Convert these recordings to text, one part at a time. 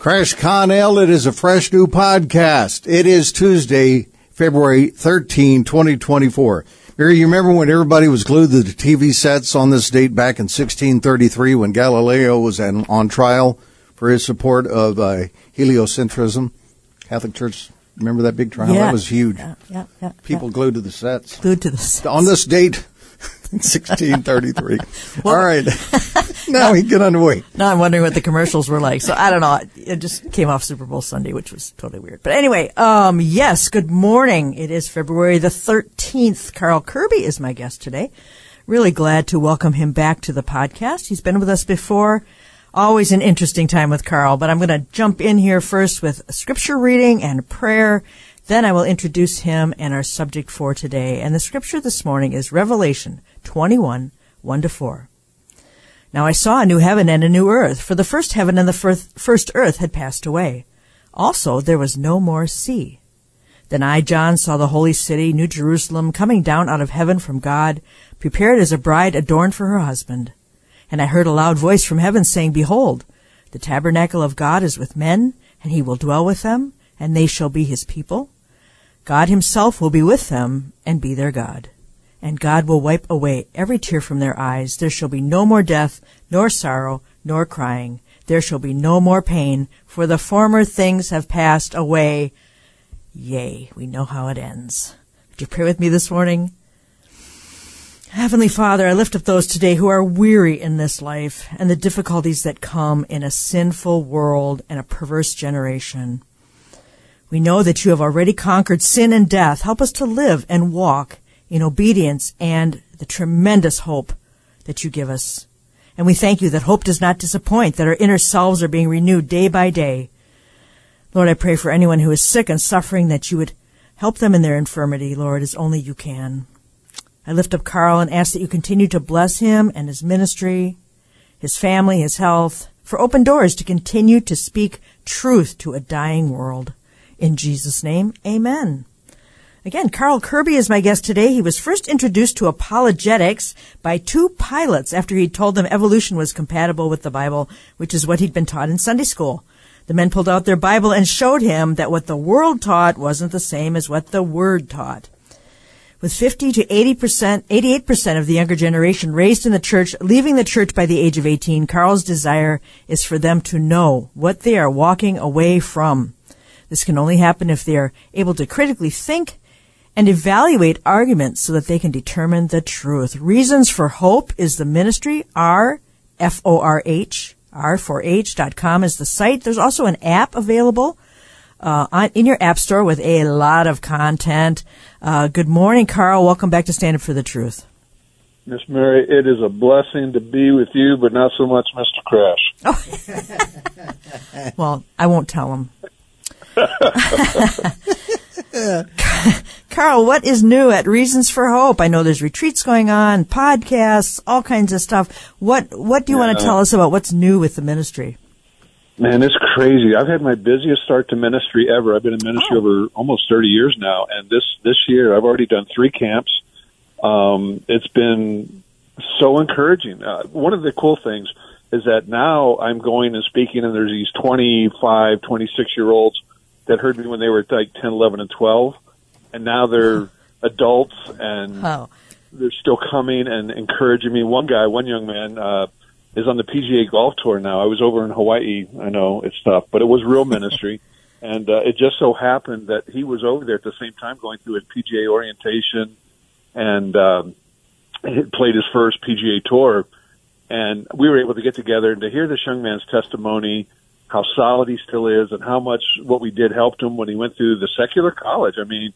Crash Connell, it is a fresh new podcast. It is Tuesday, February 13, 2024. Mary, you remember when everybody was glued to the TV sets on this date back in 1633 when Galileo was an, on trial for his support of uh, heliocentrism? Catholic Church, remember that big trial? Yeah. That was huge. Yeah, yeah, yeah. People yeah. glued to the sets. glued to the sets. On this date, 1633. All right. now we get underway. Now I'm wondering what the commercials were like. So I don't know. It just came off Super Bowl Sunday, which was totally weird. But anyway, um, yes, good morning. It is February the 13th. Carl Kerby is my guest today. Really glad to welcome him back to the podcast. He's been with us before. Always an interesting time with Carl, but I'm going to jump in here first with a scripture reading and prayer. Then I will introduce him and our subject for today. And the scripture this morning is Revelation 21, 1 to 4. Now I saw a new heaven and a new earth, for the first heaven and the first, earth had passed away. Also there was no more sea. Then I, John, saw the holy city, New Jerusalem, coming down out of heaven from God, prepared as a bride adorned for her husband. And I heard a loud voice from heaven saying, Behold, the tabernacle of God is with men, and he will dwell with them, and they shall be his people. God himself will be with them, and be their God and God will wipe away every tear from their eyes. There shall be no more death, nor sorrow, nor crying. There shall be no more pain, for the former things have passed away. Yea, we know how it ends. Would you pray with me this morning? Heavenly Father, I lift up those today who are weary in this life and the difficulties that come in a sinful world and a perverse generation. We know that you have already conquered sin and death. Help us to live and walk in obedience and the tremendous hope that you give us. And we thank you that hope does not disappoint, that our inner selves are being renewed day by day. Lord, I pray for anyone who is sick and suffering that you would help them in their infirmity, Lord, as only you can. I lift up Carl and ask that you continue to bless him and his ministry, his family, his health, for open doors to continue to speak truth to a dying world. In Jesus' name, amen. Again, Carl Kerby is my guest today. He was first introduced to apologetics by two pilots after he'd told them evolution was compatible with the Bible, which is what he'd been taught in Sunday school. The men pulled out their Bible and showed him that what the world taught wasn't the same as what the Word taught. With 50 to 80%, 88% of the younger generation raised in the church, leaving the church by the age of 18, Carl's desire is for them to know what they are walking away from. This can only happen if they are able to critically think and evaluate arguments so that they can determine the truth. Reasons for Hope is the ministry, R, F-O-R-H, R4H.com is the site. There's also an app available uh, on, in your app store with a lot of content. Uh, good morning, Carl. Welcome back to Stand Up for the Truth. Miss Mary, it is a blessing to be with you, but not so much Mr. Crash. Well, I won't tell him. Carl, what is new at Reasons for Hope? I know there's retreats going on, podcasts, all kinds of stuff. What What do you want to tell us about what's new with the ministry? Man, it's crazy. I've had my busiest start to ministry ever. I've been in ministry Oh. over almost 30 years now, and this this year I've already done three camps. Um, it's been so encouraging. Uh, one of the cool things is that now I'm going and speaking, and there's these 25, 26 year olds that heard me when they were like 10, 11, and 12, and now they're adults and Oh, they're still coming and encouraging me. One guy, one young man, uh, is on the PGA golf tour now. I was over in Hawaii. I know it's tough, but it was real ministry. And uh, it just so happened that he was over there at the same time going through a PGA orientation and um, he played his first PGA tour. And we were able to get together and to hear this young man's testimony, how solid he still is, and how much what we did helped him when he went through the secular college. I mean,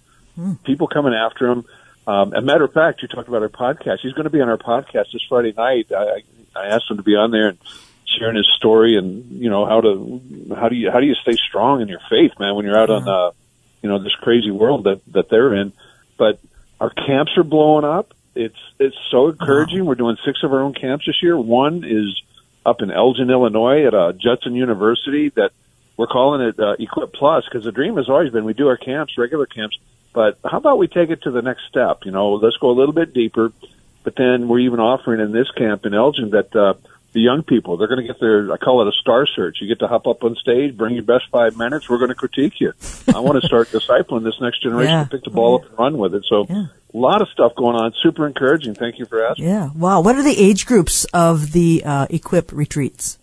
people coming after him. Um, a matter of fact, you talked about our podcast. He's going to be on our podcast this Friday night. I, I asked him to be on there, and sharing his story and you know how to how do you how do you stay strong in your faith, man, when you're out on uh, you know this crazy world that that they're in. But our camps are blowing up. It's it's so encouraging. We're doing six of our own camps this year. One is up in Elgin, Illinois, at uh, Judson University. That we're calling it uh, Equip Plus because the dream has always been we do our camps, regular camps, but how about we take it to the next step? You know, let's go a little bit deeper. But then we're even offering in this camp in Elgin that uh, the young people they're going to get their I call it a star search. You get to hop up on stage, bring your best five minutes. We're going to critique you. I want to start discipling this next generation Yeah. to pick the ball up and run with it. So. Yeah. A lot of stuff going on. Super encouraging. Thank you for asking. Yeah. Wow. What are the age groups of the uh, Equip retreats?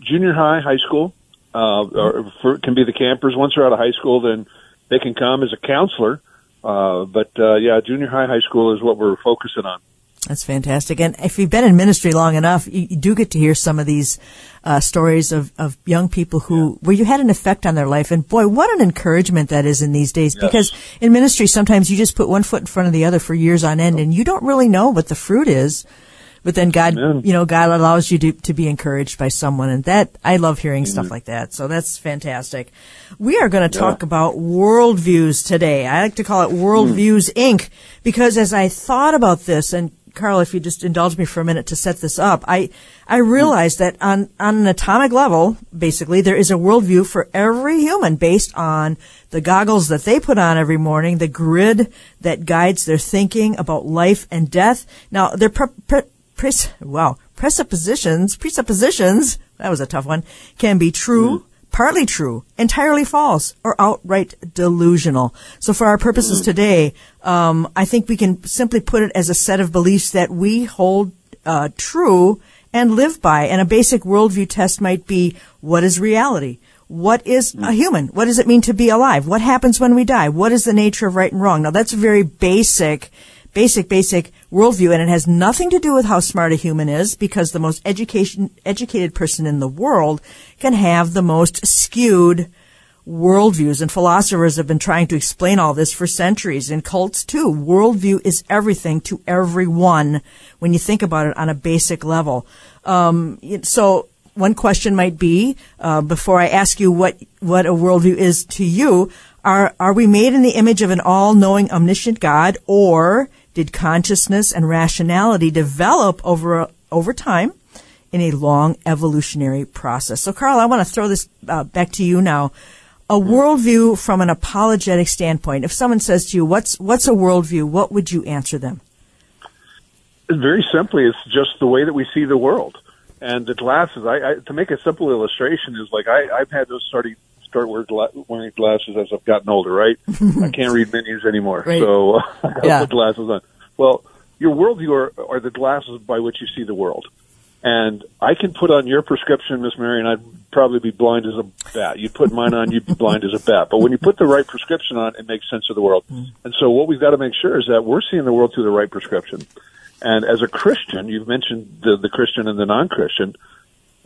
junior high, high school, uh, or for, can be the campers. Once they're out of high school, then they can come as a counselor. Uh, but uh, yeah, junior high, high school is what we're focusing on. That's fantastic. And if you've been in ministry long enough, you, you do get to hear some of these uh, stories of, of young people who, where you had an effect on their life. And boy, what an encouragement that is in these days. Yes. Because in ministry, sometimes you just put one foot in front of the other for years on end, and you don't really know what the fruit is. But then God, Amen. you know, God allows you to, to be encouraged by someone. And that, I love hearing stuff like that. So that's fantastic. We are going to talk about worldviews today. I like to call it Worldviews Inc. Because as I thought about this, and Carl, if you just indulge me for a minute to set this up, I, I realized that on, on an atomic level, basically, there is a worldview for every human based on the goggles that they put on every morning, the grid that guides their thinking about life and death. Now, their pre- pre- pres- wow, presuppositions, presuppositions, that was a tough one, can be true, hmm. Partly true, entirely false, or outright delusional. So for our purposes today, um, I think we can simply put it as a set of beliefs that we hold uh, true and live by. And a basic worldview test might be, what is reality? What is a human? What does it mean to be alive? What happens when we die? What is the nature of right and wrong? Now that's very basic, basic, basic worldview, and it has nothing to do with how smart a human is, because the most education, educated person in the world can have the most skewed worldviews, and philosophers have been trying to explain all this for centuries. and cults too, worldview is everything to everyone when you think about it on a basic level. Um, so one question might be, uh, before I ask you what what a worldview is to you, are are we made in the image of an all-knowing, omniscient God, or did consciousness and rationality develop over over time in a long evolutionary process? So, Carl, I want to throw this uh, back to you now. A worldview from an apologetic standpoint. If someone says to you, "What's what's a worldview?" What would you answer them? Very simply, it's just the way that we see the world. And the glasses, I, I to make a simple illustration, is like I, I've had those start start wearing, gla- wearing glasses as I've gotten older. Right, I can't read menus anymore, Right. so I got to Yeah. put glasses on. Well, your worldview are, are the glasses by which you see the world. And I can put on your prescription, Miss Mary, and I'd probably be blind as a bat. You'd put mine on, you'd be blind as a bat. But when you put the right prescription on, it makes sense of the world. Mm-hmm. And so what we've got to make sure is that we're seeing the world through the right prescription. And as a Christian, you've mentioned the, the Christian and the non-Christian,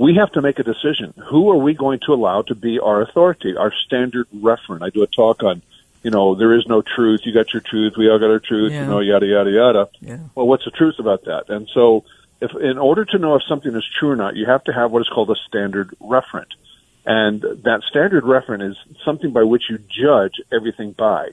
we have to make a decision. Who are we going to allow to be our authority, our standard referent? I do a talk on, you know, there is no truth. You got your truth. We all got our truth. Yeah. You know, yada yada yada. Yeah. Well, what's the truth about that? And so, if in order to know if something is true or not, you have to have what is called a standard referent, and that standard referent is something by which you judge everything by.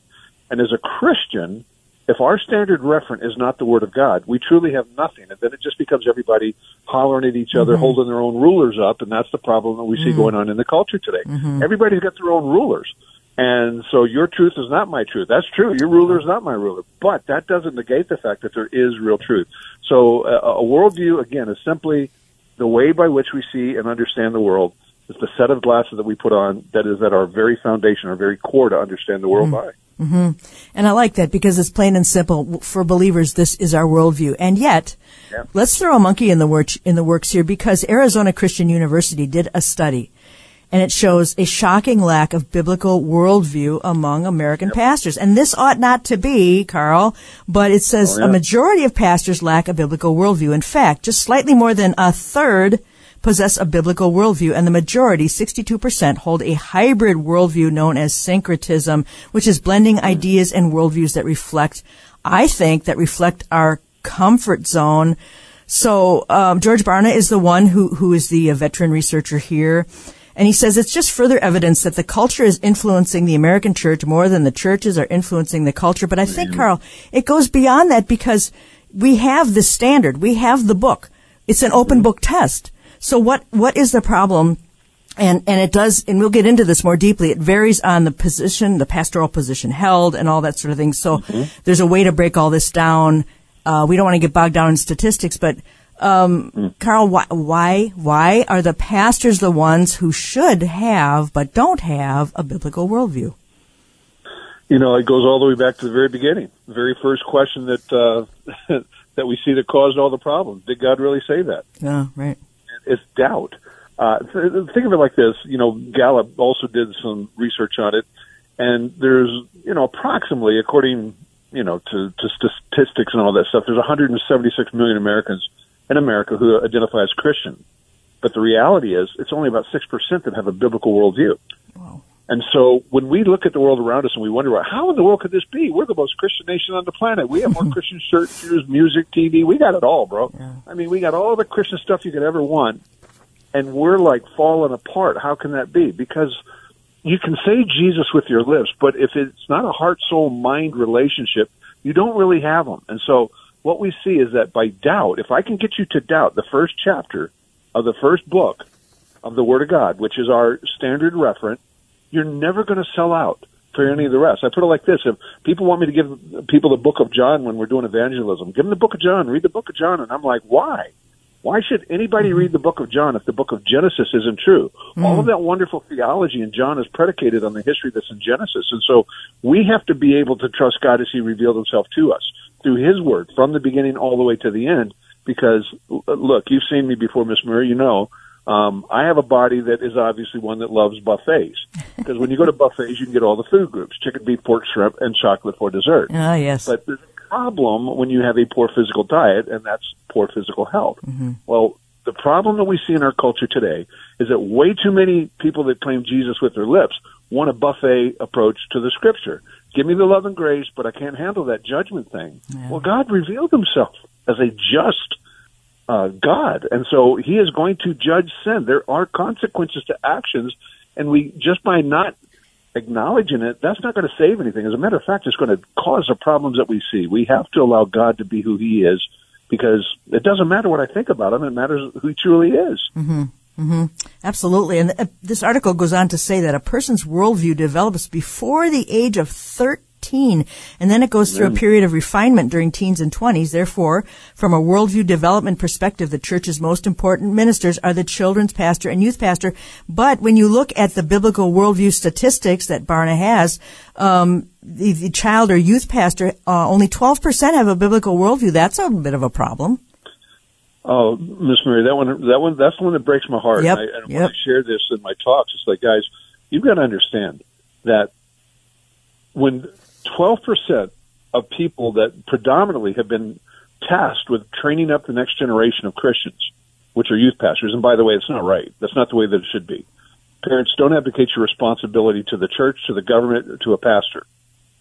And as a Christian, if our standard referent is not the Word of God, we truly have nothing, and then it just becomes everybody hollering at each other, mm-hmm. holding their own rulers up, and that's the problem that we see mm-hmm. going on in the culture today. Mm-hmm. Everybody's got their own rulers. And so your truth is not my truth. That's true. Your ruler is not my ruler. But that doesn't negate the fact that there is real truth. So uh, a worldview, again, is simply the way by which we see and understand the world. It's the set of glasses that we put on that is at our very foundation, our very core to understand the world by. Mm-hmm. And I like that because it's plain and simple. For believers, this is our worldview. And yet, Yeah. let's throw a monkey in the, work, in the works here because Arizona Christian University did a study and it shows a shocking lack of biblical worldview among American pastors. And this ought not to be, Carl, but it says Oh, yeah. a majority of pastors lack a biblical worldview. In fact, just slightly more than a third possess a biblical worldview, and the majority, 62%, hold a hybrid worldview known as syncretism, which is blending ideas and worldviews that reflect, I think, that reflect our comfort zone So um, George Barna is the one who who is the uh, veteran researcher here. And he says it's just further evidence that the culture is influencing the American church more than the churches are influencing the culture. But I think, Carl, it goes beyond that because we have the standard. We have the book. It's an open book test. So what, what is the problem? And, and it does, and we'll get into this more deeply. It varies on the position, the pastoral position held and all that sort of thing. So Mm-hmm. there's a way to break all this down. Uh, we don't want to get bogged down in statistics, but, um, Hmm. Carl, why, why, why are the pastors the ones who should have, but don't have a biblical worldview? You know, it goes all the way back to the very beginning. The very first question that uh, that we see that caused all the problems. Did God really say that? Yeah, right. It's doubt. Uh, th- think of it like this. You know, Gallup also did some research on it, and there's, you know, approximately, according, you know, to, to statistics and all that stuff, there's 176 million Americans in America who identify as Christian. But the reality is, it's only about 6% that have a biblical worldview. Wow. And so when we look at the world around us and we wonder, well, how in the world could this be? We're the most Christian nation on the planet. We have more Christian churches, music, TV. We got it all, bro. Yeah. I mean, we got all the Christian stuff you could ever want. And we're like falling apart. How can that be? Because you can say Jesus with your lips, but if it's not a heart, soul, mind relationship, you don't really have them. And so what we see is that by doubt, if I can get you to doubt the first chapter of the first book of the Word of God, which is our standard reference, you're never going to sell out for any of the rest. I put it like this: if people want me to give people the Book of John when we're doing evangelism, give them the Book of John, read the Book of John, and I'm like, why? Why should anybody mm-hmm. read the Book of John if the Book of Genesis isn't true? All of mm-hmm. that wonderful theology in John is predicated on the history that's in Genesis, and so we have to be able to trust God as He revealed Himself to us through His Word from the beginning all the way to the end. Because look, you've seen me before, Miss Murray. You know um, I have a body that is obviously one that loves buffets. Because when you go to buffets, you can get all the food groups: chicken, beef, pork, shrimp, and chocolate for dessert. Ah, yes. But there's a problem when you have a poor physical diet, and that's poor physical health. Well, the problem that we see in our culture today is that way too many people that claim Jesus with their lips want a buffet approach to the scripture. Give me the love and grace, but I can't handle that judgment thing. Well, God revealed himself as a just uh, God, and so He is going to judge sin. There are consequences to actions, and we just by not acknowledging it, that's not going to save anything. As a matter of fact, it's going to cause the problems that we see. We have to allow God to be who He is, because it doesn't matter what I think about Him; it matters who He truly is. Absolutely. And uh, this article goes on to say that a person's worldview develops before the age of 13, and then it goes through a period of refinement during teens and 20s. Therefore, from a worldview development perspective, the church's most important ministers are the children's pastor and youth pastor. But when you look at the biblical worldview statistics that Barna has, um, the, the child or youth pastor, uh, only 12% have a biblical worldview. That's a bit of a problem. Oh, Miss Mary, that one, that one, that's the one that breaks my heart. Yep, And I, and when yep. I share this in my talks, it's like, guys, you've got to understand that when 12% of people that predominantly have been tasked with training up the next generation of Christians, which are youth pastors, and by the way, it's not right. That's not the way that it should be. Parents, don't abdicate your responsibility to the church, to the government, to a pastor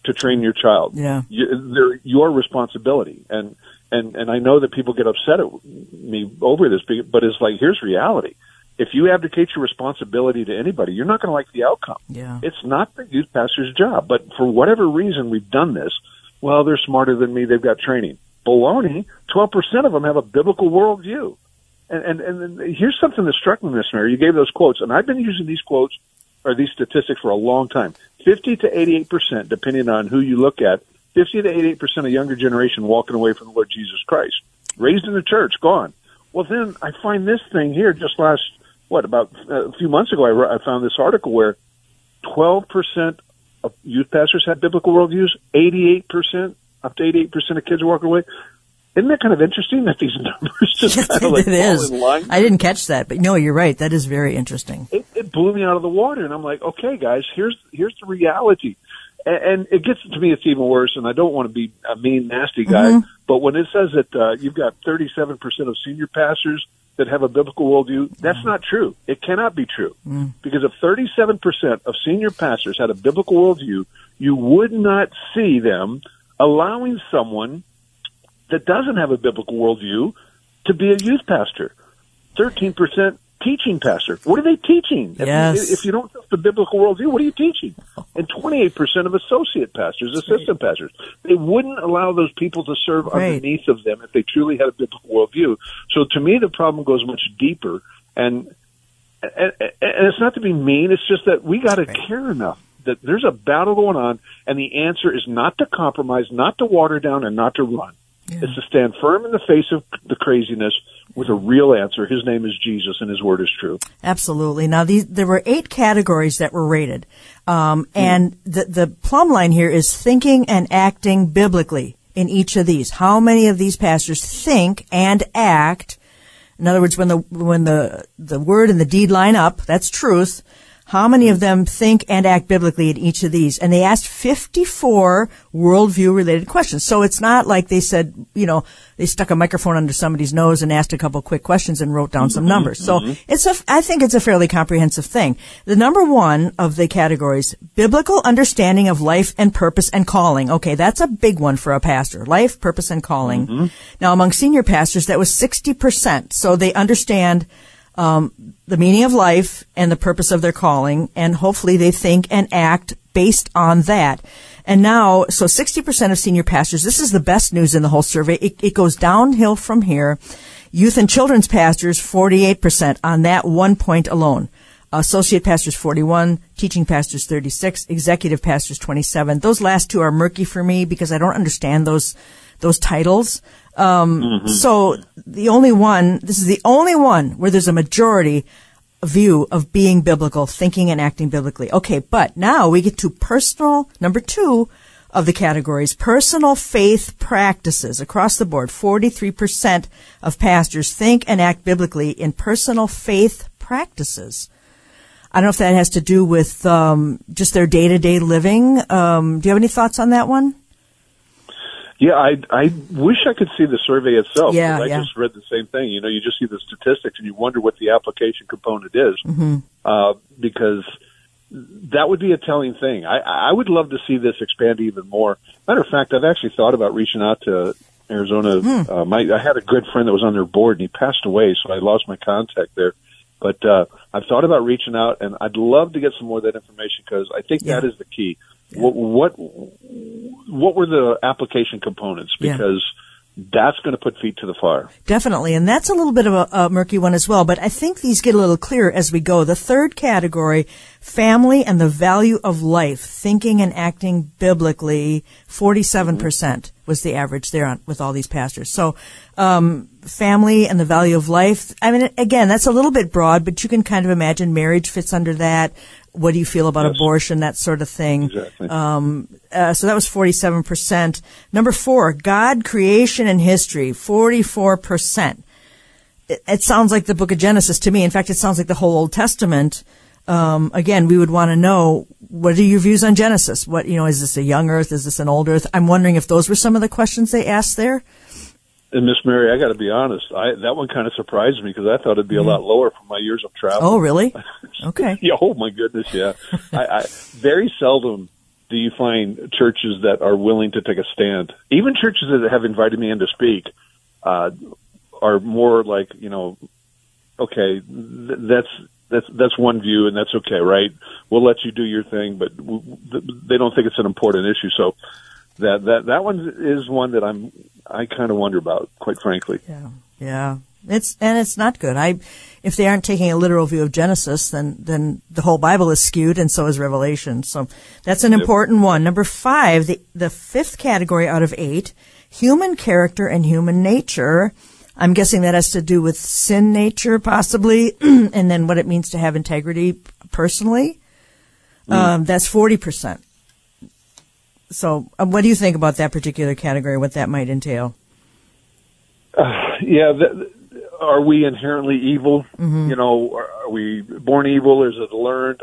to train your child. Yeah. You, they're your responsibility. And, and, and I know that people get upset at me over this, but it's like, here's reality. If you abdicate your responsibility to anybody, you're not going to like the outcome. Yeah. It's not the youth pastor's job, but for whatever reason we've done this. Well, they're smarter than me. They've got training. Baloney. Twelve percent of them have a biblical worldview. And, and and here's something that struck me, Miss Mary. You gave those quotes, and I've been using these quotes or these statistics for a long time. Fifty to eighty-eight percent, depending on who you look at. Fifty to eighty-eight percent of younger generation walking away from the Lord Jesus Christ, raised in the church, gone. Well, then I find this thing here just last what about uh, a few months ago? I, I found this article where twelve percent of youth pastors have biblical worldviews. Eighty-eight percent, up to eighty-eight percent of kids walk away. Isn't that kind of interesting that these numbers just kind of like it fall is. in line? I didn't catch that, but no, you're right. That is very interesting. it, it blew me out of the water, and I'm like, okay, guys, here's here's the reality, and, and it gets to me. It's even worse, and I don't want to be a mean, nasty guy, but when it says that uh, you've got 37 percent of senior pastors that have a biblical worldview, that's mm. not true. It cannot be true mm. because if 37 percent of senior pastors had a biblical worldview, you would not see them allowing someone that doesn't have a biblical worldview to be a youth pastor. 13% teaching pastor. What are they teaching? If you- Yes. If you don't have the biblical worldview, what are you teaching? And 28% of associate pastors, assistant pastors. They wouldn't allow those people to serve Right. underneath of them if they truly had a biblical worldview. So to me, the problem goes much deeper. And and, and it's not to be mean. It's just that we got to care enough that there's a battle going on, and the answer is not to compromise, not to water down, and not to run. It's to stand firm in the face of the craziness with a real answer. His name is Jesus, and His word is true. Absolutely. Now, these, there were eight categories that were rated. Um, and the, the plumb line here is thinking and acting biblically in each of these. How many of these pastors think and act? In other words, when the, when the, the word and the deed line up, that's truth. How many of them think and act biblically in each of these? And they asked 54 worldview related questions. So it's not like they said, you know, they stuck a microphone under somebody's nose and asked a couple quick questions and wrote down some mm-hmm. numbers. So mm-hmm. it's a, I think it's a fairly comprehensive thing. The number one of the categories, biblical understanding of life and purpose and calling. Okay, that's a big one for a pastor. Life, purpose, and calling. Mm-hmm. Now among senior pastors, that was 60%. So they understand um, the meaning of life and the purpose of their calling, and hopefully they think and act based on that. And now, so 60% of senior pastors, this is the best news in the whole survey. It, it goes downhill from here. Youth and children's pastors, 48% on that one point alone. Associate pastors 41, teaching pastors 36, executive pastors 27. Those last two are murky for me because I don't understand those those titles. Um, So the only one, this is the only one where there's a majority view of being biblical, thinking and acting biblically. Okay, but now we get to personal, number two of the categories, personal faith practices across the board. 43% of pastors think and act biblically in personal faith practices. I don't know if that has to do with um, just their day to day living. Um, do you have any thoughts on that one? Yeah, I I wish I could see the survey itself. Yeah, I yeah. just read the same thing. You know, you just see the statistics and you wonder what the application component is, Mm-hmm. uh, because that would be a telling thing. I I would love to see this expand even more. Matter of fact, I've actually thought about reaching out to Arizona. Hmm. Uh, my I had a good friend that was on their board and he passed away, so I lost my contact there. But uh, I've thought about reaching out, and I'd love to get some more of that information because I think that Yeah. is the key. What, what what were the application components? Yeah. Because that's going to put feet to the fire. Definitely. And that's a little bit of a, a murky one as well. But I think these get a little clearer as we go. The third category, family and the value of life, thinking and acting biblically, 47% was the average there on, with all these pastors. So, um, family and the value of life. I mean, again, that's a little bit broad, but you can kind of imagine marriage fits under that. What do you feel about Yes. abortion? That sort of thing. Exactly. Uh, so that was 47%. Number four, God, creation, and history, 44%. It, it sounds like the book of Genesis to me. In fact, it sounds like the whole Old Testament. Um, again, we would want to know, what are your views on Genesis? What, you know, is this a young earth? Is this an old earth? I'm wondering if those were some of the questions they asked there. And Miss Mary, I got to be honest, I, that one kind of surprised me because I thought it'd be a lot lower from my years of travel. Oh, really? Okay. yeah, oh my goodness, yeah. I, I very seldom do you find churches that are willing to take a stand. Even churches that have invited me in to speak uh, are more like you know, okay, th- that's that's that's one view and that's okay, right? We'll let you do your thing, but w- th- they don't think it's an important issue. So that that that one is one that I'm I kind of wonder about, quite frankly. Yeah, yeah. It's and it's not good. I, if they aren't taking a literal view of Genesis, then then the whole Bible is skewed, and so is Revelation. So that's an important one. Number five, the the fifth category out of eight, human character and human nature. I'm guessing that has to do with sin nature, possibly, and then what it means to have integrity personally. Um, that's forty percent. So, uh, what do you think about that particular category? What that might entail? yeah, th- are we inherently evil? You know, are, are we born evil? Or is it learned?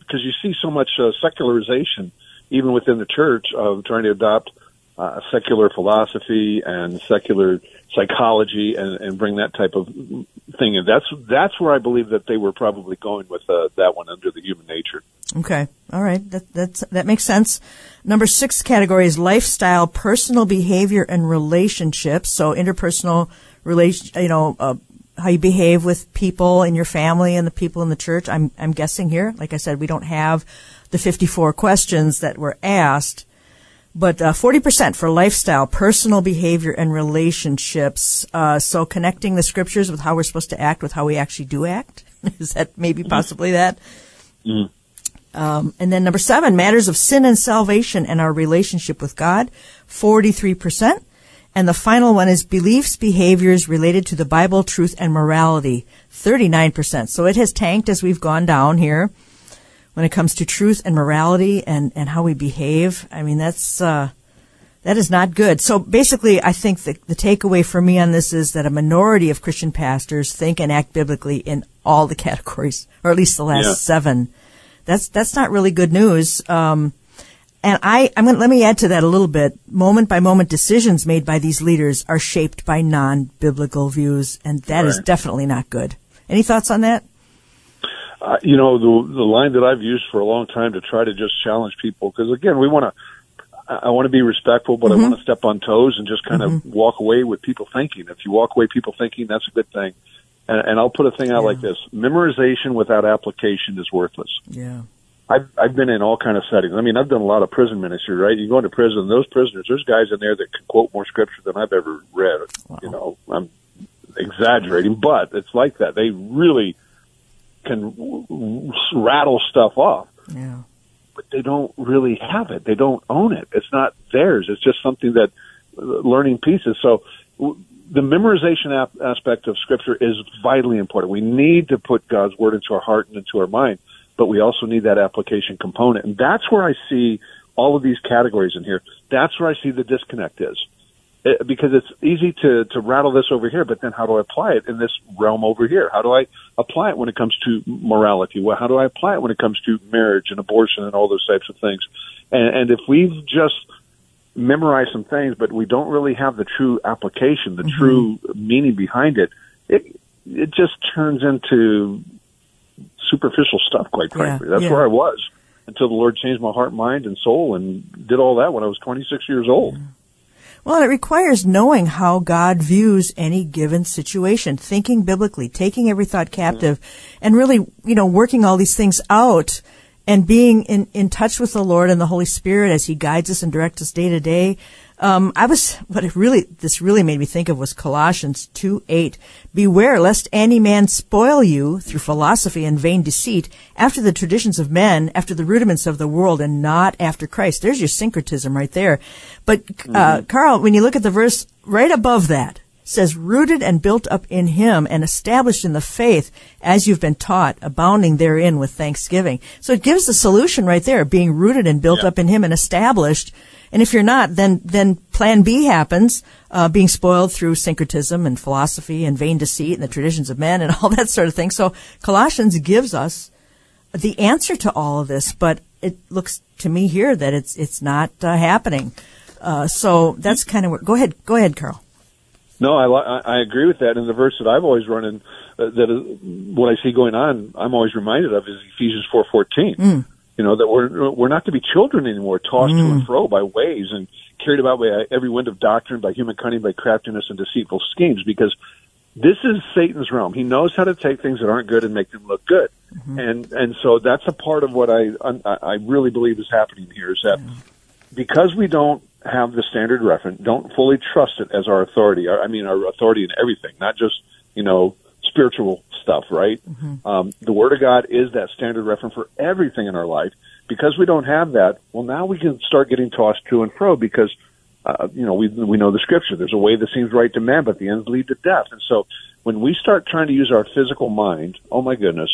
Because you see so much uh, secularization, even within the church, of trying to adopt uh, secular philosophy and secular psychology and, and bring that type of thing in. That's that's where I believe that they were probably going with uh, that one under the human nature. Okay. All right. That that's, that makes sense. Number six category is lifestyle, personal behavior, and relationships. So interpersonal relation, you know, uh, how you behave with people in your family and the people in the church. I'm, I'm guessing here. Like I said, we don't have the 54 questions that were asked, but uh, 40% for lifestyle, personal behavior, and relationships. Uh, so connecting the scriptures with how we're supposed to act with how we actually do act. Is that maybe possibly that? Um, and then number seven, matters of sin and salvation and our relationship with God, 43%. And the final one is beliefs, behaviors related to the Bible, truth, and morality, 39%. So it has tanked as we've gone down here when it comes to truth and morality and, and how we behave. I mean, that's, uh, that is not good. So basically, I think the, the takeaway for me on this is that a minority of Christian pastors think and act biblically in all the categories, or at least the last Yeah. seven. That's that's not really good news. Um, and I, I'm going to let me add to that a little bit. Moment by moment decisions made by these leaders are shaped by non-biblical views, and that is Right. definitely not good. Any thoughts on that? uh, you know the the line that I've used for a long time to try to just challenge people because again we want to I, I want to be respectful but I want to step on toes and just kind of walk away with people thinking if you walk away people thinking that's a good thing and, and I'll put a thing out Yeah. like this memorization without application is worthless Yeah. I've I've been in all kind of settings I mean I've done a lot of prison ministry right you go into prison those prisoners there's guys in there that can quote more scripture than I've ever read you know I'm exaggerating but it's like that they really can rattle stuff off, Yeah. but they don't really have it. They don't own it. It's not theirs. It's just something that uh, learning pieces. So the memorization ap- aspect of scripture is vitally important. We need to put God's word into our heart and into our mind, but we also need that application component. And that's where I see all of these categories in here. That's where I see the disconnect is. It, because it's easy to, to rattle this over here, but then how do I apply it in this realm over here? How do I apply it when it comes to morality? How do I apply it when it comes to marriage and abortion and all those types of things? And, and if we've just memorized some things, but we don't really have the true application, the mm-hmm. true meaning behind it, it it just turns into superficial stuff. Quite Yeah, frankly, that's yeah. where I was until the Lord changed my heart, mind, and soul, and did all that when I was 26 years old. Well, it requires knowing how God views any given situation, thinking biblically, taking every thought captive, and really, you know, working all these things out and being in, in touch with the Lord and the Holy Spirit as He guides us and directs us day to day. Um, I was, what it really, this really made me think of was Colossians 2 8. Beware lest any man spoil you through philosophy and vain deceit, after the traditions of men, after the rudiments of the world, and not after Christ. There's your syncretism right there. But, uh, Carl, when you look at the verse right above that, says rooted and built up in him and established in the faith as you've been taught abounding therein with thanksgiving. So it gives the solution right there being rooted and built Yeah. up in him and established. And if you're not then then plan b happens uh, being spoiled through syncretism and philosophy and vain deceit and the traditions of men and all that sort of thing. So colossians gives us the answer to all of this but it looks to me here that it's it's not uh, happening. Uh, so that's kind of where go ahead go ahead carl No, I, I I agree with that. And the verse that I've always run in, uh, that is, what I see going on, I'm always reminded of is Ephesians four fourteen. Mm. You know that we're we're not to be children anymore, tossed to and fro by waves and carried about by every wind of doctrine, by human cunning, by craftiness and deceitful schemes. Because this is Satan's realm. He knows how to take things that aren't good and make them look good. And and so that's a part of what I I I really believe is happening here is that because we don't have the standard reference, don't fully trust it as our authority. our- I mean, our authority in everything, not just you know spiritual stuff, right? Um, the Word of God is that standard reference for everything in our life. Because we don't have that, well, now we can start getting tossed to and fro because uh, you know we we know the Scripture. There's a way that seems right to man, but the ends lead to death. And so when we start trying to use our physical mind, oh my goodness,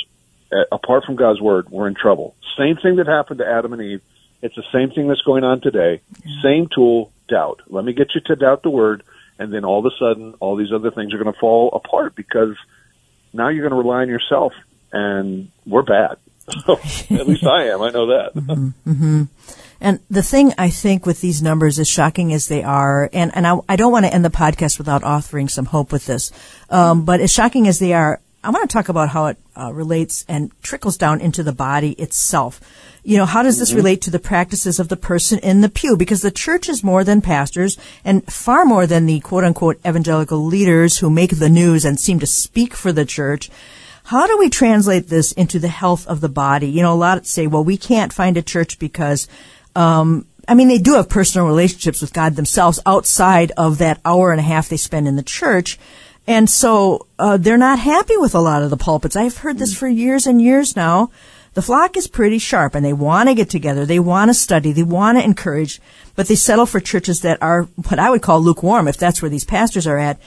apart from God's Word, we're in trouble. Same thing that happened to Adam and Eve. It's the same thing that's going on today. Same tool, doubt. Let me get you to doubt the word, and then all of a sudden, all these other things are going to fall apart because now you're going to rely on yourself, and we're bad. So, at least I am. I know that. And the thing I think with these numbers, as shocking as they are, and, and I, I don't want to end the podcast without offering some hope with this, um, but as shocking as they are, I want to talk about how it uh, relates and trickles down into the body itself. You know, how does this relate to the practices of the person in the pew? Because the church is more than pastors and far more than the quote unquote evangelical leaders who make the news and seem to speak for the church. How do we translate this into the health of the body? You know, a lot say, well, we can't find a church because, um, I mean, they do have personal relationships with God themselves outside of that hour and a half they spend in the church. And so, uh, they're not happy with a lot of the pulpits. I've heard this for years and years now. The flock is pretty sharp and they want to get together. They want to study. They want to encourage, but they settle for churches that are what I would call lukewarm if that's where these pastors are at.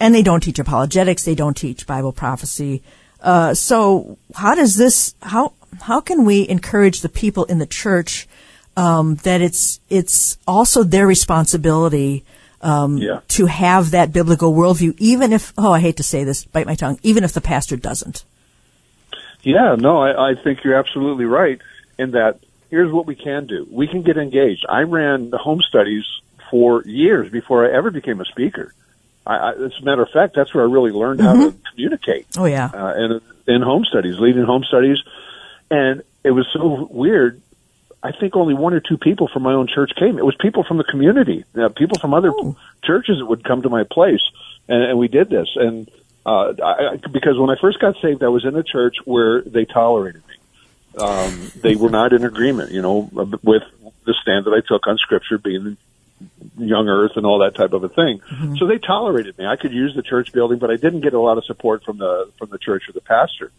And they don't teach apologetics. They don't teach Bible prophecy. Uh, so how does this, how, how can we encourage the people in the church, um, that it's, it's also their responsibility, um, Yeah. to have that biblical worldview, even if, oh, I hate to say this, bite my tongue, even if the pastor doesn't. Yeah, no, I, I think you're absolutely right in that here's what we can do. We can get engaged. I ran the home studies for years before I ever became a speaker. I, I, as a matter of fact, that's where I really learned how to communicate. Oh yeah. uh, in in home studies, leading home studies, and it was so weird. I think only one or two people from my own church came. It was people from the community, uh, people from other Oh. churches that would come to my place, and, and we did this. And uh, I, I- because when I first got saved, I was in a church where they tolerated me. Um, they were not in agreement, you know, with the stand that I took on Scripture being young earth and all that type of a thing. So they tolerated me. I could use the church building, but I didn't get a lot of support from the from the church or the pastor.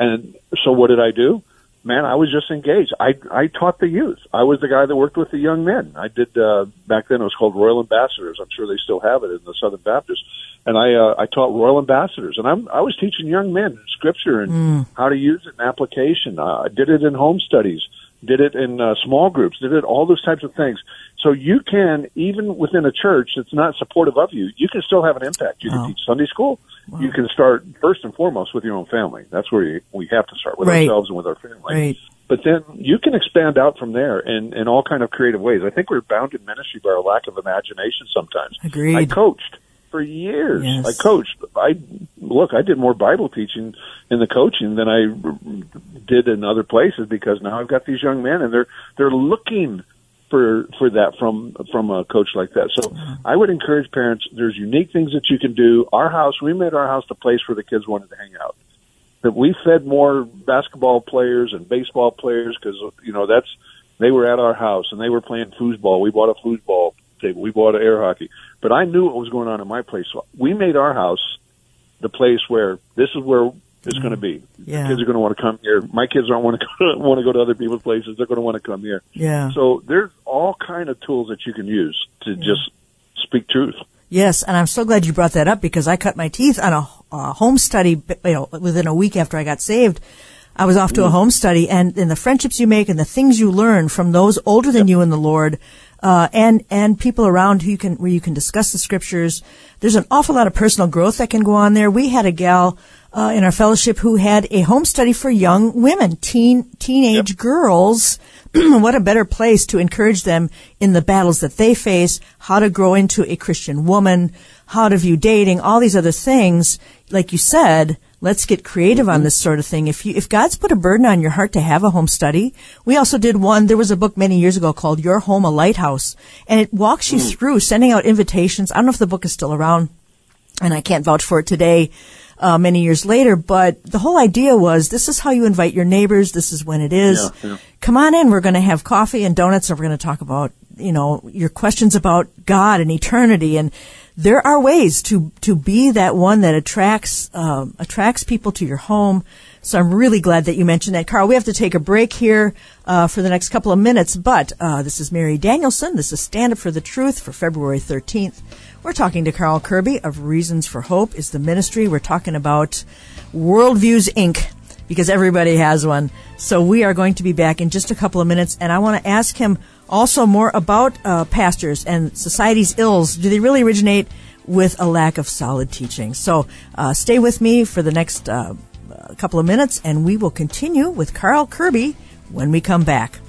And so what did I do? Man, I was just engaged. I I taught the youth. I was the guy that worked with the young men. I did uh back then it was called Royal Ambassadors. I'm sure they still have it in the Southern Baptist. And I uh, I taught Royal Ambassadors and I'm I was teaching young men scripture and how to use it in application. Uh, I did it in home studies did it in uh, small groups, did it all those types of things. So you can even within a church that's not supportive of you, you can still have an impact. You can Wow. teach Sunday school. You can start first and foremost with your own family. That's where you, we have to start with Right. ourselves and with our family. Right. But then you can expand out from there in, in all kind of creative ways. I think we're bound in ministry by our lack of imagination sometimes. Agreed. I coached for years. Yes. I coached. I look. I did more Bible teaching in the coaching than I did in other places because now I've got these young men and they're they're looking for for that from from a coach like that. So I would encourage parents. There's unique things that you can do. Our house, we made our house the place where the kids wanted to hang out. That we fed more basketball players and baseball players because you know that's they were at our house and they were playing foosball. We bought a foosball table. We bought an air hockey. But I knew what was going on in my place. So we made our house the place where this is where it's going to be. Yeah. Kids are going to want to come here. My kids don't want to go, want to go to other people's places. They're going to want to come here. Yeah. So there's all kind of tools that you can use to just speak truth. Yes, and I'm so glad you brought that up because I cut my teeth on a, a home study. You know, within a week after I got saved, I was off to a mm. home study, and, and the friendships you make and the things you learn from those older than you in the Lord, uh, and and people around who you can where you can discuss the scriptures. There's an awful lot of personal growth that can go on there. We had a gal uh, in our fellowship who had a home study for young women, teen teenage girls. what a better place to encourage them in the battles that they face, how to grow into a Christian woman, how to view dating, all these other things. Like you said, let's get creative on this sort of thing. If you, if God's put a burden on your heart to have a home study, we also did one, there was a book many years ago called Your Home a Lighthouse, and it walks you through sending out invitations. I don't know if the book is still around, and I can't vouch for it today, uh, many years later, but the whole idea was this is how you invite your neighbors, this is when it is. Yeah, yeah. Come on in, we're going to have coffee and donuts, and we're going to talk about, you know, your questions about God and eternity. And there are ways to, to be that one that attracts, um, attracts people to your home. So I'm really glad that you mentioned that. Carl, we have to take a break here uh, for the next couple of minutes, but uh, this is Mary Danielsen. This is Stand Up for the Truth for February 13th. We're talking to Carl Kerby of Reasons for Hope is the ministry. We're talking about Worldviews Inc. because everybody has one. So we are going to be back in just a couple of minutes, and I want to ask him also more about uh, pastors and society's ills. Do they really originate with a lack of solid teaching? So uh, stay with me for the next uh, uh, couple of minutes, and we will continue with Carl Kerby when we come back.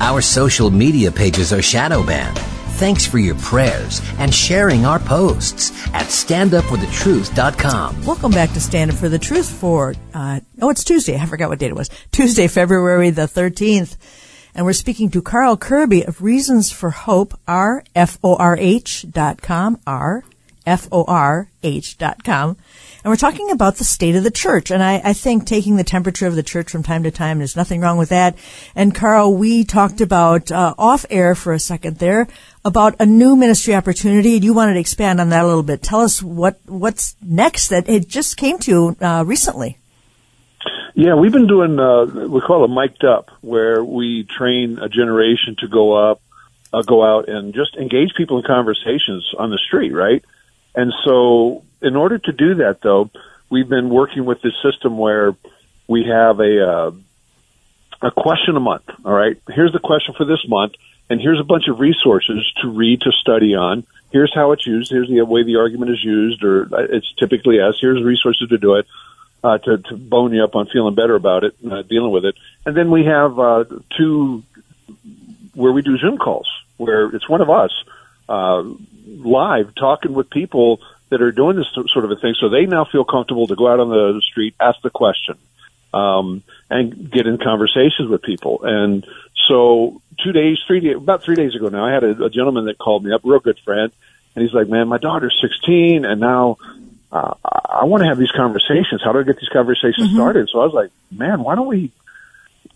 Our social media pages are shadow banned. Thanks for your prayers and sharing our posts at standupforthetruth.com. Welcome back to Stand Up for the Truth for, uh, oh, it's Tuesday. I forgot what date it was. Tuesday, February the 13th. And we're speaking to Carl Kerby of Reasons for Hope, R-F-O-R-H dot com, R-F-O-R-H dot com. And we're talking about the state of the church. And I, I think taking the temperature of the church from time to time, there's nothing wrong with that. And Carl, we talked about, uh, off air for a second there, about a new ministry opportunity. And you wanted to expand on that a little bit. Tell us what, what's next that it just came to, uh, recently. Yeah, we've been doing uh, we call it mic'd up, where we train a generation to go up, uh, go out and just engage people in conversations on the street, right? And so, in order to do that, though, we've been working with this system where we have a uh, a question a month. All right, here's the question for this month, and here's a bunch of resources to read to study on. Here's how it's used. Here's the way the argument is used, or uh, it's typically as here's resources to do it uh, to, to bone you up on feeling better about it, uh, dealing with it. And then we have uh, two where we do Zoom calls, where it's one of us uh, live talking with people that are doing this sort of a thing, so they now feel comfortable to go out on the street, ask the question, um, and get in conversations with people. And so, two days, three days, about three days ago now, I had a, a gentleman that called me up, real good friend, and he's like, "Man, my daughter's 16, and now uh, I want to have these conversations. How do I get these conversations mm-hmm. started? So I was like, man, why don't we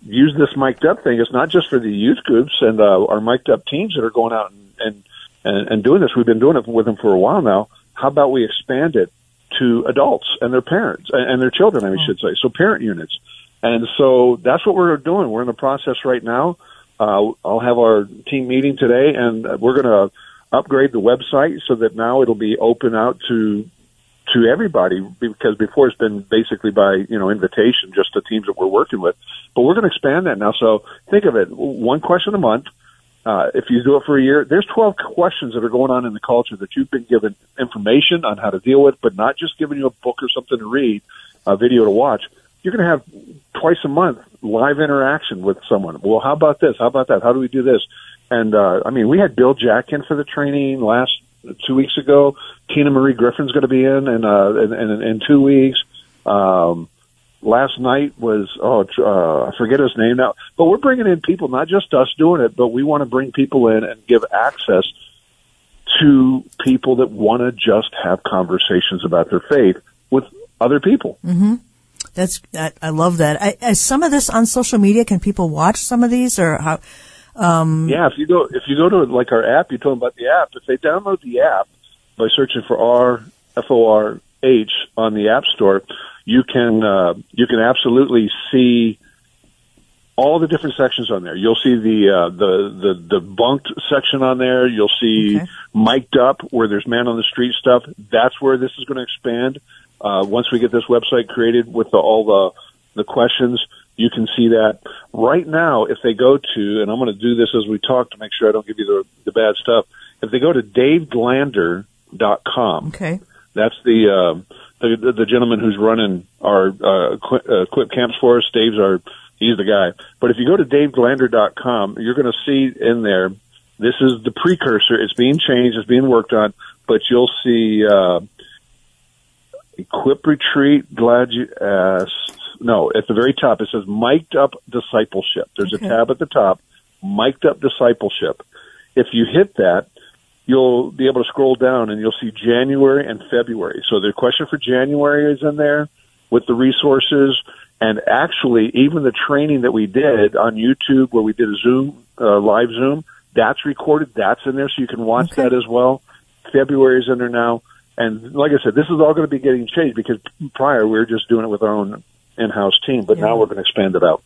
use this mic'd up thing? It's not just for the youth groups and uh, our mic'd up teams that are going out and, and, and, and doing this. We've been doing it with them for a while now. How about we expand it to adults and their parents and, their children, I oh. should say. So parent units. And so that's what we're doing. We're in the process right now. Uh, I'll have our team meeting today and we're going to upgrade the website so that now it'll be open out to to everybody because before it's been basically by you know invitation just to teams that we're working with but we're going to expand that now so think of it one question a month uh, if you do it for a year there's 12 questions that are going on in the culture that you've been given information on how to deal with but not just giving you a book or something to read a video to watch. You're going to have twice a month live interaction with someone. Well how about this? How about that? How do we do this? And uh, I mean, we had Bill Jack in for the training last two weeks ago. Tina Marie Griffin's going to be in in, uh, in, in, in two weeks. Um, last night was oh uh, I forget his name now, but we're bringing in people, not just us doing it, but we want to bring people in and give access to people that want to just have conversations about their faith with other people. Mm-hmm. That's I, I love that. I, I, some of this on social media. Can people watch some of these or how? Um, yeah, if you go if you go to like our app, you told them about the app. If they download the app by searching for our R F O R H on the App Store, you can uh, you can absolutely see all the different sections on there. You'll see the uh, the the debunked section on there. You'll see okay. mic'd up where there's man on the street stuff. That's where this is going to expand. Uh, once we get this website created with the, all the the questions, you can see that right now. If they go to, and I'm going to do this as we talk to make sure I don't give you the, the bad stuff. If they go to daveglander.com, okay, that's the, uh, the the gentleman who's running our uh, uh, Quip camps for us. Dave's our he's the guy. But if you go to daveglander.com, you're going to see in there. This is the precursor. It's being changed. It's being worked on. But you'll see uh, Equip Retreat. Glad you asked no, at the very top it says mic'd up discipleship. There's okay. a tab at the top, mic'd up discipleship. If you hit that, you'll be able to scroll down and you'll see January and February. So the question for January is in there with the resources and actually even the training that we did on YouTube where we did a Zoom, uh, live Zoom, that's recorded. That's in there so you can watch okay. that as well. February is in there now. And like I said, this is all going to be getting changed because prior we were just doing it with our own in-house team, but yeah. now we're going to expand it out.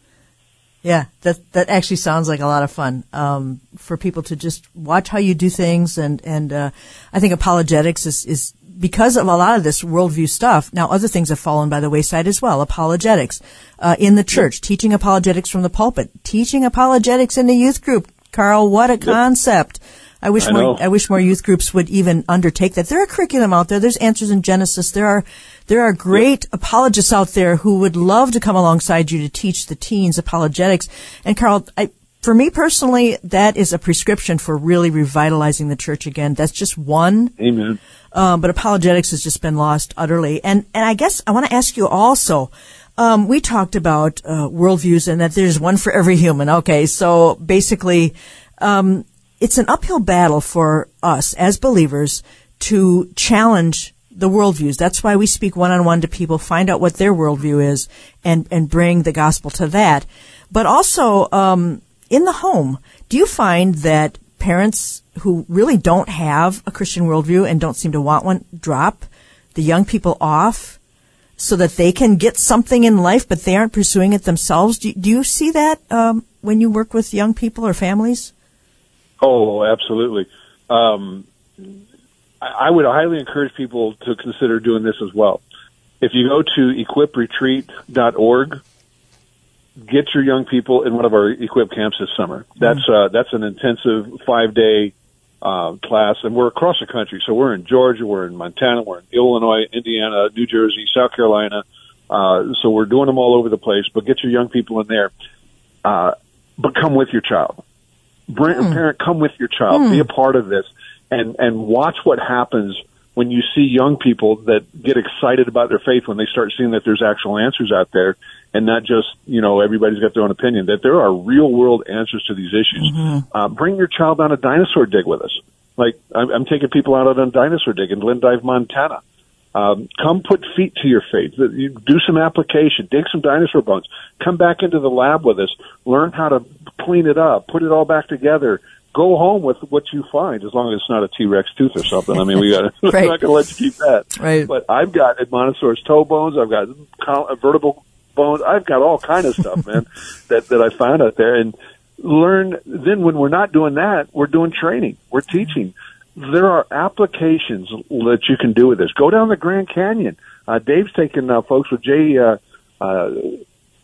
Yeah, that that actually sounds like a lot of fun um, for people to just watch how you do things, and and uh, I think apologetics is is because of a lot of this worldview stuff. Now, other things have fallen by the wayside as well. Apologetics uh, in the church, teaching apologetics from the pulpit, teaching apologetics in the youth group. Carl, what a concept! I wish I more. I wish more youth groups would even undertake that. There are curriculum out there. There's Answers in Genesis. There are there are great yep. apologists out there who would love to come alongside you to teach the teens apologetics. And Carl, I for me personally, that is a prescription for really revitalizing the church again. That's just one. Amen. Um, but apologetics has just been lost utterly. And and I guess I want to ask you also. Um, we talked about uh, worldviews and that there's one for every human. Okay, so basically, um, it's an uphill battle for us as believers to challenge the worldviews. That's why we speak one on one to people, find out what their worldview is, and and bring the gospel to that. But also um, in the home, do you find that parents who really don't have a Christian worldview and don't seem to want one drop the young people off so that they can get something in life, but they aren't pursuing it themselves? Do, do you see that um, when you work with young people or families? Oh, absolutely. Um, I would highly encourage people to consider doing this as well. If you go to equipretreat.org, get your young people in one of our equip camps this summer. That's Mm-hmm. uh, that's an intensive five day uh, class, and we're across the country. So we're in Georgia, we're in Montana, we're in Illinois, Indiana, New Jersey, South Carolina. Uh, so we're doing them all over the place. But get your young people in there. Uh, but come with your child. Bring Hmm. a parent, come with your child. Be a part of this, and and watch what happens when you see young people that get excited about their faith when they start seeing that there's actual answers out there and not just you know everybody's got their own opinion that there are real world answers to these issues uh, bring your child on a dinosaur dig with us like I'm, I'm taking people out on a dinosaur dig in Glendive, Montana. Um, come put feet to your faith. You do some application. Dig some dinosaur bones. Come back into the lab with us. Learn how to clean it up. Put it all back together. Go home with what you find, as long as it's not a T Rex tooth or something. I mean, we got. Right. We're not going to let you keep that. Right. But I've got Edmontosaurus toe bones. I've got col- vertebral bones. I've got all kind of stuff, man, that that I found out there. And learn. Then when we're not doing that, we're doing training. We're teaching. There are applications that you can do with this. Go down the Grand Canyon. Uh, Dave's taking uh, folks with Jay. Uh, uh,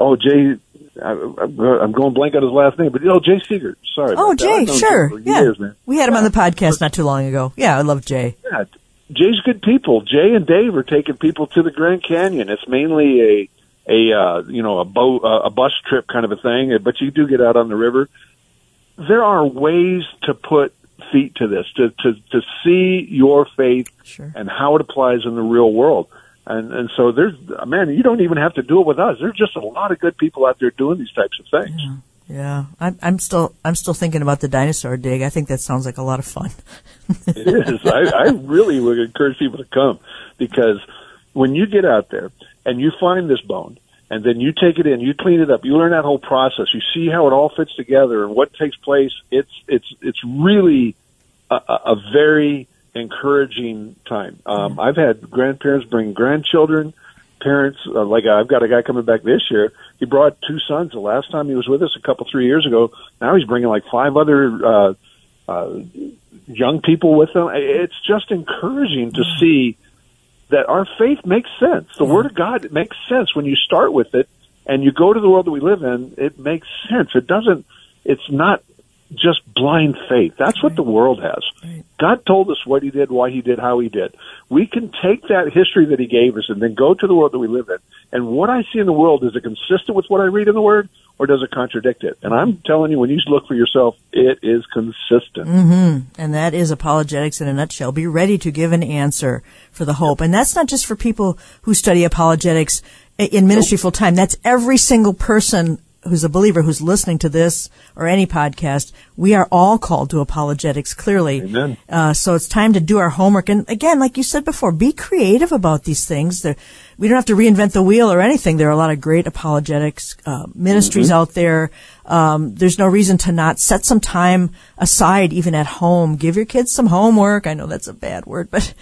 oh, Jay. I, I'm going blank on his last name, but oh, Jay Seegert. Sorry. Oh, about that. I've Jay, sure. Jay Yeah. years. We had him on the podcast not too long ago. Yeah, I love Jay. Yeah, Jay's good people. Jay and Dave are taking people to the Grand Canyon. It's mainly a a uh, you know a boat uh, a bus trip kind of a thing, but you do get out on the river. There are ways to put feet to this to to to see your faith Sure. and how it applies in the real world. And and so there's man, you don't even have to do it with us. There's just a lot of good people out there doing these types of things. Yeah, I'm, I'm still I'm still thinking about the dinosaur dig. I think that sounds like a lot of fun. it is. I, I really would encourage people to come because when you get out there and you find this bone and then you take it in, you clean it up, you learn that whole process, you see how it all fits together and what takes place. It's it's it's really a a very encouraging time. Um, I've had grandparents bring grandchildren, parents uh, like I've got a guy coming back this year. He brought two sons. The last time he was with us a couple three years ago. Now he's bringing like five other. Uh, uh, young people with them. It's just encouraging to see that our faith makes sense. The Word of God makes sense when you start with it and you go to the world that we live in. It makes sense. It doesn't. It's not just blind faith. That's what the world has. Right. God told us what He did, why He did, how He did. We can take that history that He gave us and then go to the world that we live in. And what I see in the world is it consistent with what I read in the Word, or does it contradict it? And I'm telling you, when you look for yourself, it is consistent. Mm-hmm. And that is apologetics in a nutshell. Be ready to give an answer for the hope. And that's not just for people who study apologetics in ministry full time. That's every single person who's a believer who's listening to this or any podcast. We are all called to apologetics, clearly. Uh, so it's time to do our homework. And again, like you said before, be creative about these things. There, we don't have to reinvent the wheel or anything. There are a lot of great apologetics uh, ministries out there. Um, there's no reason to not set some time aside, even at home. Give your kids some homework. I know that's a bad word, but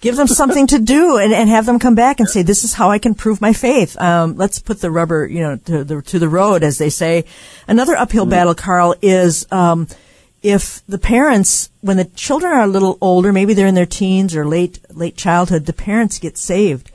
give them something to do and, and have them come back and say, "This is how I can prove my faith." Um, let's put the rubber, you know, to the to the road, as they say. Another uphill battle, Carl, is. Um, if the parents, when the children are a little older, maybe they're in their teens or late late childhood, the parents get saved,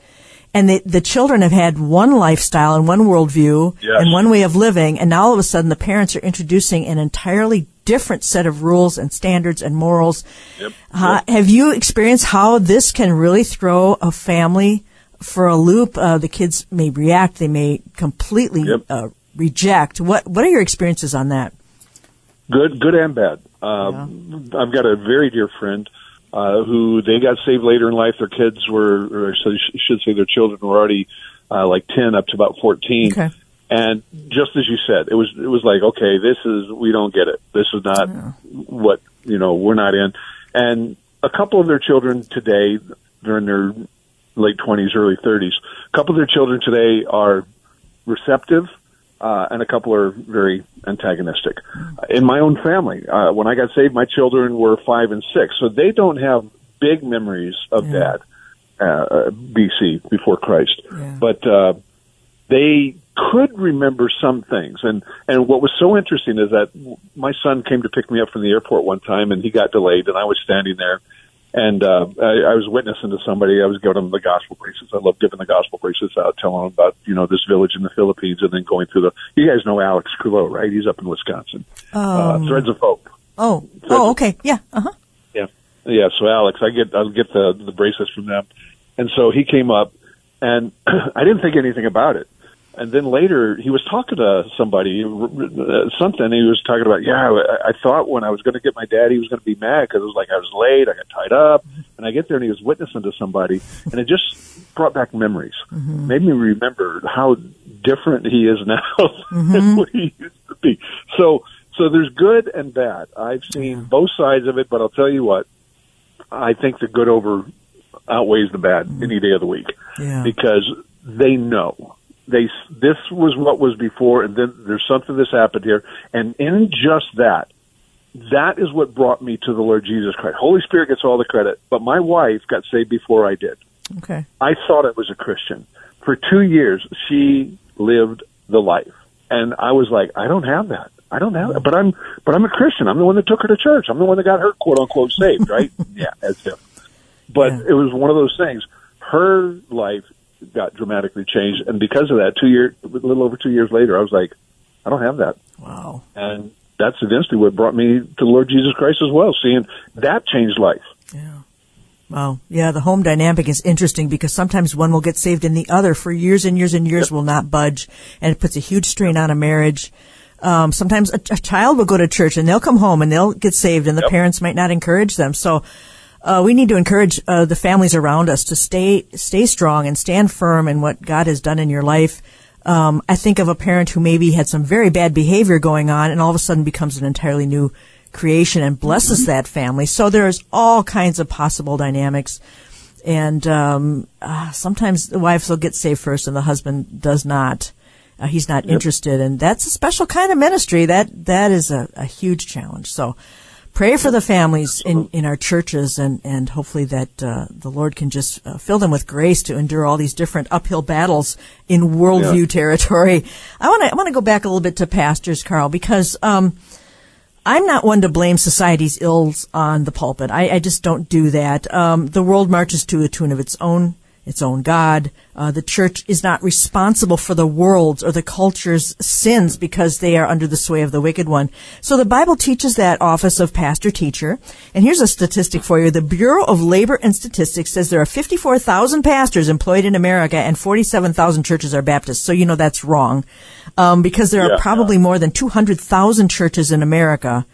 and the the children have had one lifestyle and one worldview Yes. and one way of living, and now all of a sudden the parents are introducing an entirely different set of rules and standards and morals. Yep. Uh, Have you experienced how this can really throw a family for a loop? Uh, the kids may react, they may completely Yep. uh, reject. What What are your experiences on that? good, good and bad. Uh, I've got a very dear friend uh, who they got saved later in life. Their kids were, or so should say, their children were already uh, like ten up to about fourteen. Okay. And just as you said, it was it was like, okay, this is we don't get it. This is not what you know. We're not in. And a couple of their children today, they're in their late twenties, early thirties. A couple of their children today are receptive, uh, and a couple are very antagonistic. In my own family, uh, when I got saved, my children were five and six, so they don't have big memories of Yeah. dad, uh, uh, BC before Christ, Yeah. but uh, they could remember some things. And and what was so interesting is that my son came to pick me up from the airport one time, and he got delayed, and I was standing there. And uh, I, I was witnessing to somebody. I was giving them the gospel bracelets. I love giving the gospel bracelets out, telling them about you know this village in the Philippines, and then going through the. You guys know Alex Kulo, right? He's up in Wisconsin. uh, Threads of Hope. Oh, oh, okay, yeah, uh huh. Yeah, yeah. So Alex, I get I'll get the the bracelets from them, and so he came up, and I didn't think anything about it. And then later, he was talking to somebody, uh, something. He was talking about, yeah, I, I thought when I was going to get my dad, he was going to be mad because it was like I was late, I got tied up, and I get there and he was witnessing to somebody, and it just brought back memories, mm-hmm. made me remember how different he is now than mm-hmm. what he used to be. So, so there's good and bad. I've seen both sides of it, but I'll tell you what, I think the good over outweighs the bad mm-hmm. any day of the week Yeah. because they know they this was what was before, and then there's something that's happened here, and in just that, that is what brought me to the Lord Jesus Christ. Holy Spirit gets all the credit, but my wife got saved before I did. Okay. I thought I was a Christian. For two years, she lived the life, and I was like, I don't have that. I don't have that. But I'm, but I'm a Christian. I'm the one that took her to church. I'm the one that got her quote unquote saved, right? yeah, as if. But Yeah. it was one of those things. Her life got dramatically changed, and because of that, two year, a little over two years later, I was like, I don't have that, Wow. and that's eventually what brought me to the Lord Jesus Christ as well. Seeing that changed life. Yeah. Wow. Yeah, the home dynamic is interesting because sometimes one will get saved and the other for years and years and years will not budge and it puts a huge strain on a marriage. Um, sometimes a, a child will go to church and they'll come home and they'll get saved and the Yep. parents might not encourage them. So, uh, we need to encourage uh, the families around us to stay stay strong and stand firm in what God has done in your life. Um, I think of a parent who maybe had some very bad behavior going on, and all of a sudden becomes an entirely new creation and blesses that family. So there's all kinds of possible dynamics, and um, uh, sometimes the wives will get saved first, and the husband does not. Uh, he's not interested, and that's a special kind of ministry. That that is a, a huge challenge. So pray for the families in, in our churches and, and hopefully that uh, the Lord can just uh, fill them with grace to endure all these different uphill battles in worldview Yeah. territory. I want to I want to go back a little bit to pastors, Carl, because um, I'm not one to blame society's ills on the pulpit. I, I just don't do that. Um, the world marches to a tune of its own, its own God. Uh, the church is not responsible for the world's or the culture's sins because they are under the sway of the wicked one. So the Bible teaches that office of pastor teacher. And here's a statistic for you. The Bureau of Labor and Statistics says there are 54,000 pastors employed in America and 47,000 churches are Baptist. So you know that's wrong. Um, because there are Yeah. probably more than 200,000 churches in America.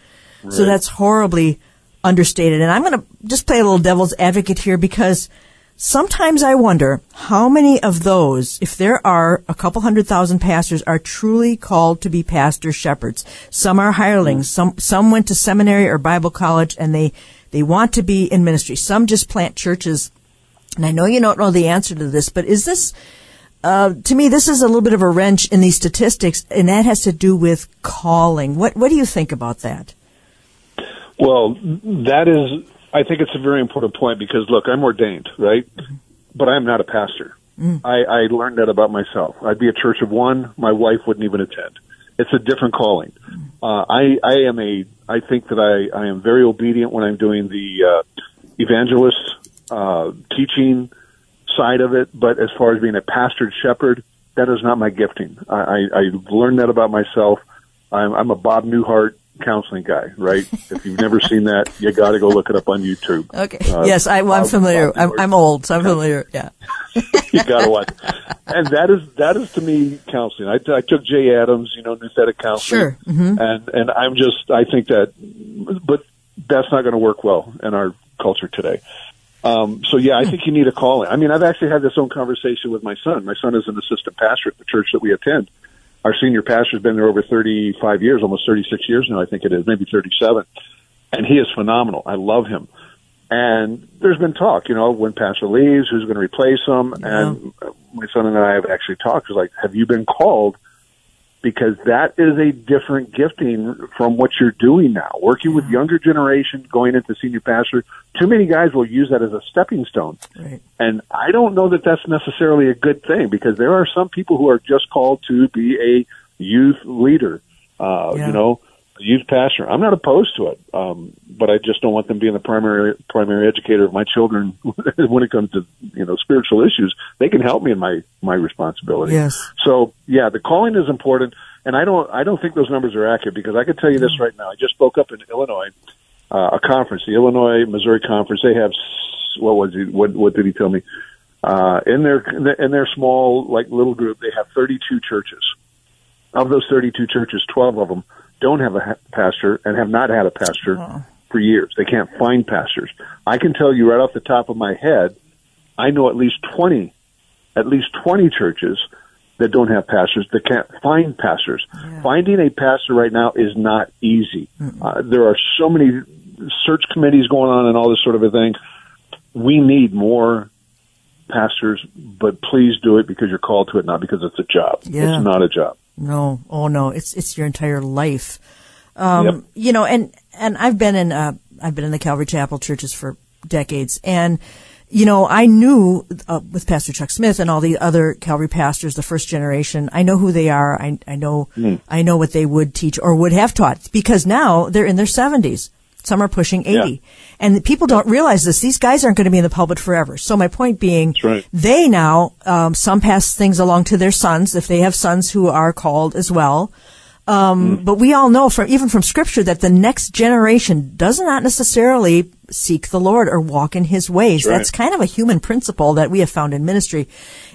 So that's horribly understated. And I'm going to just play a little devil's advocate here because sometimes I wonder how many of those, if there are a couple hundred thousand pastors, are truly called to be pastor shepherds. Some are hirelings. Some some went to seminary or Bible college and they they want to be in ministry. Some just plant churches. And I know you don't know the answer to this, but is this uh, to me, this is a little bit of a wrench in these statistics, and that has to do with calling. What What do you think about that? Well, that is, I think it's a very important point because look, I'm ordained, right? But I'm not a pastor. I, I learned that about myself. I'd be a church of one. My wife wouldn't even attend. It's a different calling. Uh, I, I am a, I think that I, I am very obedient when I'm doing the, uh, evangelist, uh, teaching side of it. But as far as being a pastored shepherd, that is not my gifting. I, I, I learned that about myself. I'm, I'm a Bob Newhart counseling guy, right? if you've never seen that, you got to go look it up on YouTube. Okay. Uh, yes, I, I'm familiar. I'm, I'm old, so I'm familiar. Yeah. you got to watch. And that is that is to me counseling. I, I took Jay Adams, you know, Nouthetic counseling, Sure. Mm-hmm. and and I'm just I think that, but that's not going to work well in our culture today. Um, so yeah, I think you need a calling. I mean, I've actually had this own conversation with my son. My son is an assistant pastor at the church that we attend. Our senior pastor's been there over 35 years, almost 36 years now, I think it is, maybe 37. And he is phenomenal. I love him. And there's been talk, you know, when pastor leaves, who's going to replace him? Yeah. And my son and I have actually talked. It's like, have you been called? Because that is a different gifting from what you're doing now. Working with younger generation, going into senior pastor. Too many guys will use that as a stepping stone. Right. And I don't know that that's necessarily a good thing because there are some people who are just called to be a youth leader, uh, Yeah. you know, youth pastor. I'm not opposed to it, um, but I just don't want them being the primary primary educator of my children when it comes to you know spiritual issues. They can help me in my my responsibility. Yes. So yeah, the calling is important, and I don't I don't think those numbers are accurate because I can tell you this Mm. right now. I just spoke up in Illinois, uh, a conference, the Illinois Missouri conference. They have what was it? What what did he tell me? Uh, in their in their small like little group, they have 32 churches. Of those 32 churches, 12 of them don't have a ha- pastor and have not had a pastor for years. They can't find pastors. I can tell you right off the top of my head, I know at least 20, at least 20 churches that don't have pastors that can't find pastors. Finding a pastor right now is not easy. Uh, there are so many search committees going on and all this sort of a thing. We need more pastors, but please do it because you're called to it, not because it's a job. Yeah. It's not a job. No, oh no, it's it's your entire life. Um, Yep. You know, and and I've been in uh, I've been in the Calvary Chapel churches for decades, and you know, I knew uh, with Pastor Chuck Smith and all the other Calvary pastors, the first generation. I know who they are. I I know I know what they would teach or would have taught because now they're in their seventies. Some are pushing 80. Yeah. And the people don't realize this. These guys aren't going to be in the pulpit forever. So my point being, right. they now, um, some pass things along to their sons if they have sons who are called as well. Um, But we all know from even from scripture that the next generation does not necessarily seek the Lord or walk in His ways. Right. That's kind of a human principle that we have found in ministry,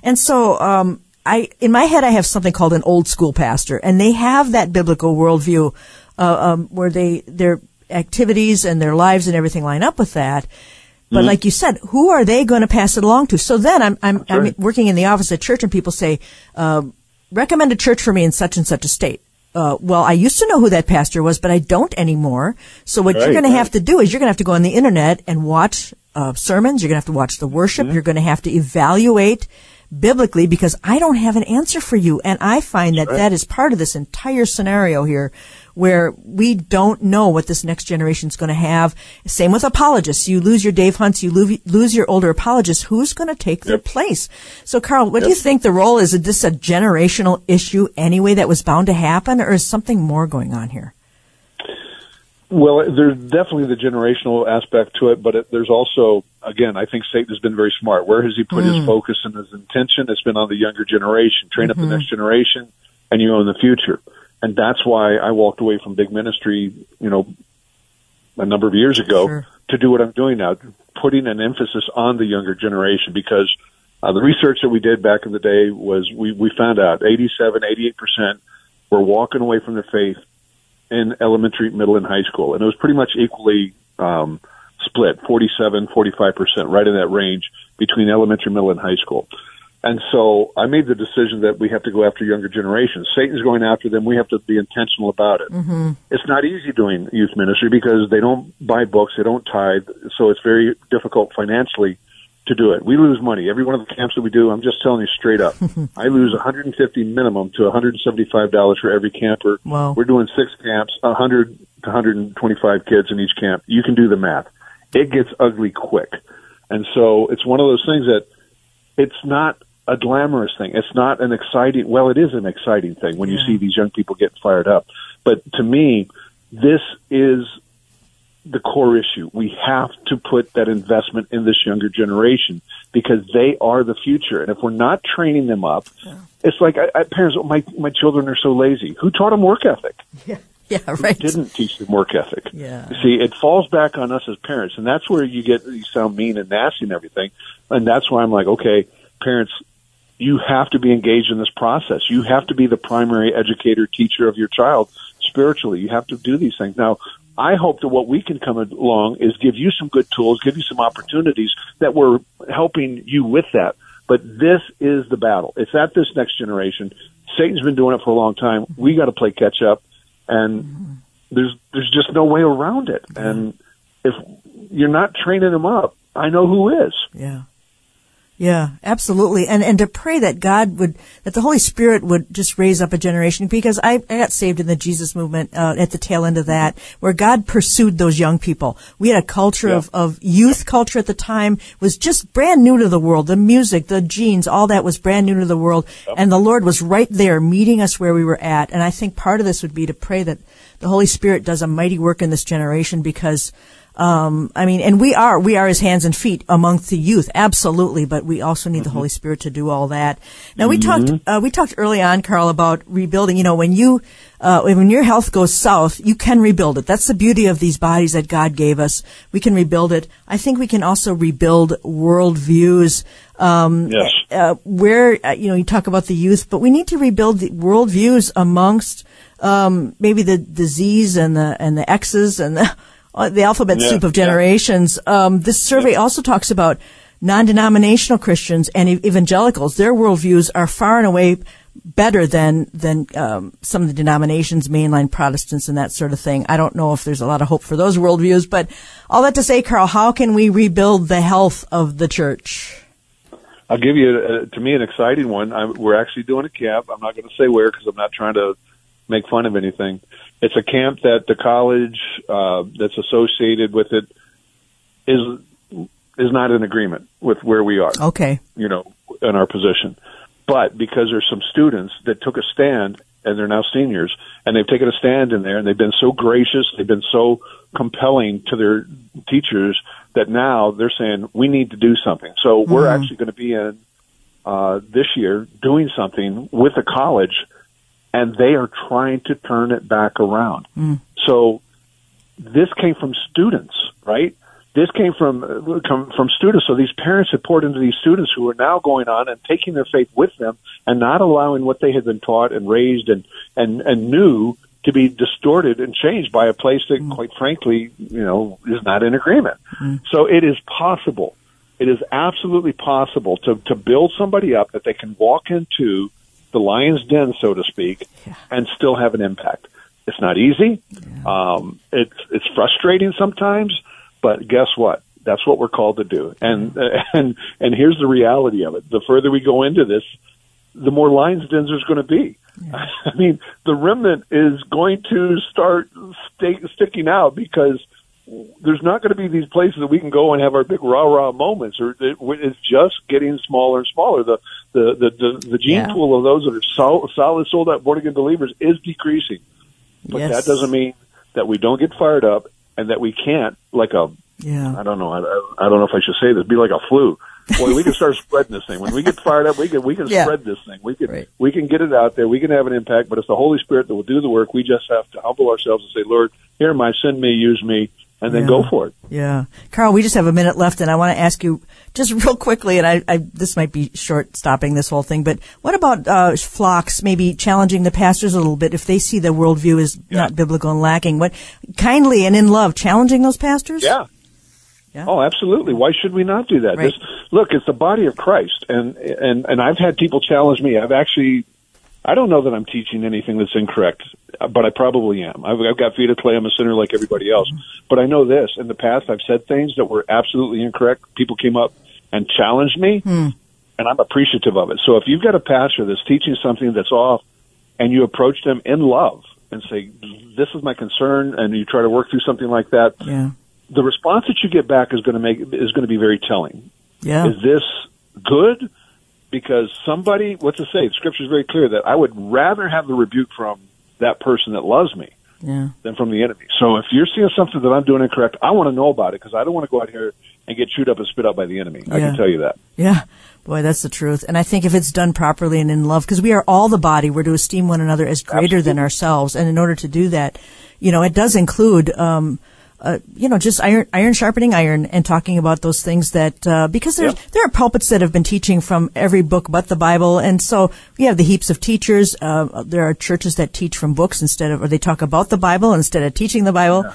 and so um, I in my head I have something called an old school pastor, and they have that biblical worldview uh, um, where they their activities and their lives and everything line up with that. But Mm-hmm. like you said, who are they going to pass it along to? So then I'm I'm, I'm working in the office at church, and people say, uh, "Recommend a church for me in such and such a state." Uh, well, I used to know who that pastor was, but I don't anymore. So what you're Right, going to have to do is you're going to have to go on the internet and watch uh, sermons. You're going to have to watch the worship. Mm-hmm. You're going to have to evaluate biblically because I don't have an answer for you. And I find that that is part of this entire scenario here where we don't know what this next generation is going to have. Same with apologists. You lose your Dave Hunts, you lose your older apologists. Who's going to take their Yep. place? So, Carl, what do you think the role is? Is this a generational issue anyway that was bound to happen, or is something more going on here? Well, there's definitely the generational aspect to it, but it, there's also, again, I think Satan has been very smart. Where has he put his mm. focus and his intention? It's been on the younger generation. Train up the mm-hmm. next generation, and you own the future. And that's why I walked away from big ministry, you know, a number of years ago Sure. to do what I'm doing now, putting an emphasis on the younger generation because uh, the research that we did back in the day was we, we found out 87, 88% were walking away from their faith in elementary, middle, and high school. And it was pretty much equally um, split 47, 45%, right in that range between elementary, middle, and high school. And so I made the decision that we have to go after younger generations. Satan's going after them. We have to be intentional about it. Mm-hmm. It's not easy doing youth ministry because they don't buy books, they don't tithe, so it's very difficult financially to do it. We lose money. Every one of the camps that we do, I'm just telling you straight up, I lose 150 minimum to 175 dollars for every camper. Wow. We're doing six camps, 100 to 125 kids in each camp. You can do the math. It gets ugly quick, and so it's one of those things that it's not a glamorous thing. It's not an exciting. Well, it is an exciting thing when you see these young people get fired up. But to me, this is the core issue. We have to put that investment in this younger generation because they are the future. And if we're not training them up, it's like I, I, parents. My my children are so lazy. Who taught them work ethic? Yeah, yeah, right. Didn't teach them work ethic. Yeah. See, it falls back on us as parents, and that's where you get you sound mean and nasty and everything. And that's why I'm like, okay, parents, you have to be engaged in this process. You have to be the primary educator, teacher of your child spiritually. You have to do these things. Now, I hope that what we can come along is give you some good tools, give you some opportunities that we're helping you with that. But this is the battle. It's at this next generation. Satan's been doing it for a long time. We got to play catch up, and there's there's just no way around it. And if you're not training them up, I know who is. Yeah. Yeah, absolutely. And, and to pray that God would, that the Holy Spirit would just raise up a generation because I, I got saved in the Jesus movement, uh, at the tail end of that where God pursued those young people. We had a culture Yeah. of, of youth culture at the time was just brand new to the world. The music, the jeans, all that was brand new to the world. And the Lord was right there meeting us where we were at. And I think part of this would be to pray that the Holy Spirit does a mighty work in this generation because um, I mean, and we are, we are his hands and feet amongst the youth, absolutely, but we also need the Holy Spirit to do all that. Now we talked, uh, we talked early on, Carl, about rebuilding. You know, when you, uh, when your health goes south, you can rebuild it. That's the beauty of these bodies that God gave us. We can rebuild it. I think we can also rebuild worldviews. Um, Yes. uh, where uh, you know you talk about the youth, but we need to rebuild the worldviews amongst um, maybe the disease and the and the X's and the uh, the alphabet Yeah, soup of yeah. generations. Um, this survey also talks about non-denominational Christians and evangelicals. Their worldviews are far and away better than than um, some of the denominations, mainline Protestants, and that sort of thing. I don't know if there's a lot of hope for those worldviews, but all that to say, Carl, how can we rebuild the health of the church? I'll give you, uh, to me, an exciting one. I'm, we're actually doing a camp. I'm not going to say where because I'm not trying to make fun of anything. It's a camp that the college uh, that's associated with it is is not in agreement with where we are. Okay. you know, in our position. But because there's some students that took a stand and they're now seniors and they've taken a stand in there and they've been so gracious, they've been so compelling to their teachers that now they're saying we need to do something. So we're actually going to be in uh, this year doing something with the college and they are trying to turn it back around. Hmm. So this came from students, right? This came from come from students. So these parents had poured into these students who are now going on and taking their faith with them and not allowing what they had been taught and raised and and and knew to be distorted and changed by a place that, hmm. quite frankly, you know, is not in agreement. Hmm. So it is possible. It is absolutely possible to to build somebody up that they can walk into the lion's den, so to speak, and still have an impact. It's not easy. Um, it's it's frustrating sometimes, but guess what? That's what we're called to do. And and and here's the reality of it: the further we go into this, the more lion's dens there's going to be. I mean, the remnant is going to start sta- sticking out because there's not going to be these places that we can go and have our big rah rah moments, or it, it's just getting smaller and smaller. The the the the, the gene Yeah. pool of those that are sol- solid, sold out born again believers is decreasing. But Yes. that doesn't mean that we don't get fired up and that we can't, like a Yeah. I don't know. I, I don't know if I should say this. Be like a flu. Boy, we can start spreading this thing. When we get fired up, we can we can Yeah. spread this thing. We can Right. we can get it out there. We can have an impact. But it's the Holy Spirit that will do the work. We just have to humble ourselves and say, Lord, here am I. Send me. Use me. And then Yeah. go for it. Yeah. Carl, we just have a minute left and I want to ask you just real quickly, and I, I this might be short stopping this whole thing, but what about, uh, flocks maybe challenging the pastors a little bit if they see the worldview is not biblical and lacking? What, kindly and in love, challenging those pastors? Yeah. Yeah. Oh, absolutely. Why should we not do that? Right. This, look, it's the body of Christ, and and and I've had people challenge me. I've actually, I don't know that I'm teaching anything that's incorrect, uh, but I probably am. I've, I've got feet of clay. I'm a sinner like everybody else. But I know this: in the past, I've said things that were absolutely incorrect. People came up and challenged me, hmm. and I'm appreciative of it. So if you've got a pastor that's teaching something that's off, and you approach them in love and say, "This is my concern," and you try to work through something like that, Yeah. the response that you get back is going to make is going to be very telling. Yeah. Is this good? Because somebody, what's it say? The scripture is very clear that I would rather have the rebuke from that person that loves me Yeah. than from the enemy. So if you're seeing something that I'm doing incorrect, I want to know about it because I don't want to go out here and get chewed up and spit out by the enemy. I can tell you that. Yeah. Boy, that's the truth. And I think if it's done properly and in love, because we are all the body, we're to esteem one another as greater than ourselves. And in order to do that, you know, it does include, um, uh, you know, just iron, iron sharpening iron and talking about those things that, uh, because there's, Yep. there are pulpits that have been teaching from every book but the Bible. And so we have the heaps of teachers. Uh, there are churches that teach from books instead of, or they talk about the Bible instead of teaching the Bible.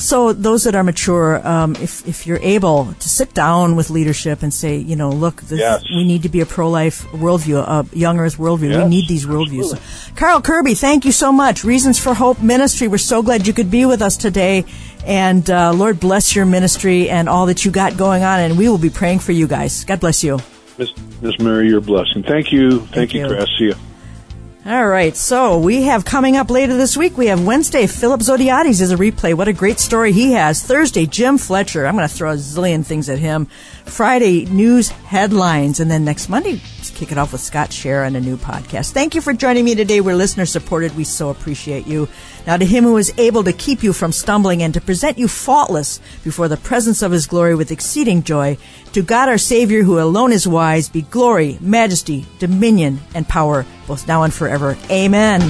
So those that are mature, um, if if you're able to sit down with leadership and say, you know, look, this, Yes. we need to be a pro-life worldview, a young Earth worldview. we need these worldviews. absolutely. Carl Kerby, thank you so much. Reasons for Hope Ministry. We're so glad you could be with us today, and uh, Lord bless your ministry and all that you got going on. And we will be praying for you guys. God bless you. Miss, Miss Mary, your blessing. Thank you. Thank, Thank you. Chris. See you. All right, so we have coming up later this week. We have Wednesday. Philip Zodhiates is a replay. What a great story he has. Thursday, Jim Fletcher. I'm going to throw a zillion things at him. Friday, news headlines, and then next Monday, kick it off with Scott Share on a new podcast. Thank you for joining me today. We're listener supported. We so appreciate you. Now, to him who is able to keep you from stumbling and to present you faultless before the presence of his glory with exceeding joy, to God our Savior, who alone is wise, be glory, majesty, dominion, and power, both now and forever. Amen.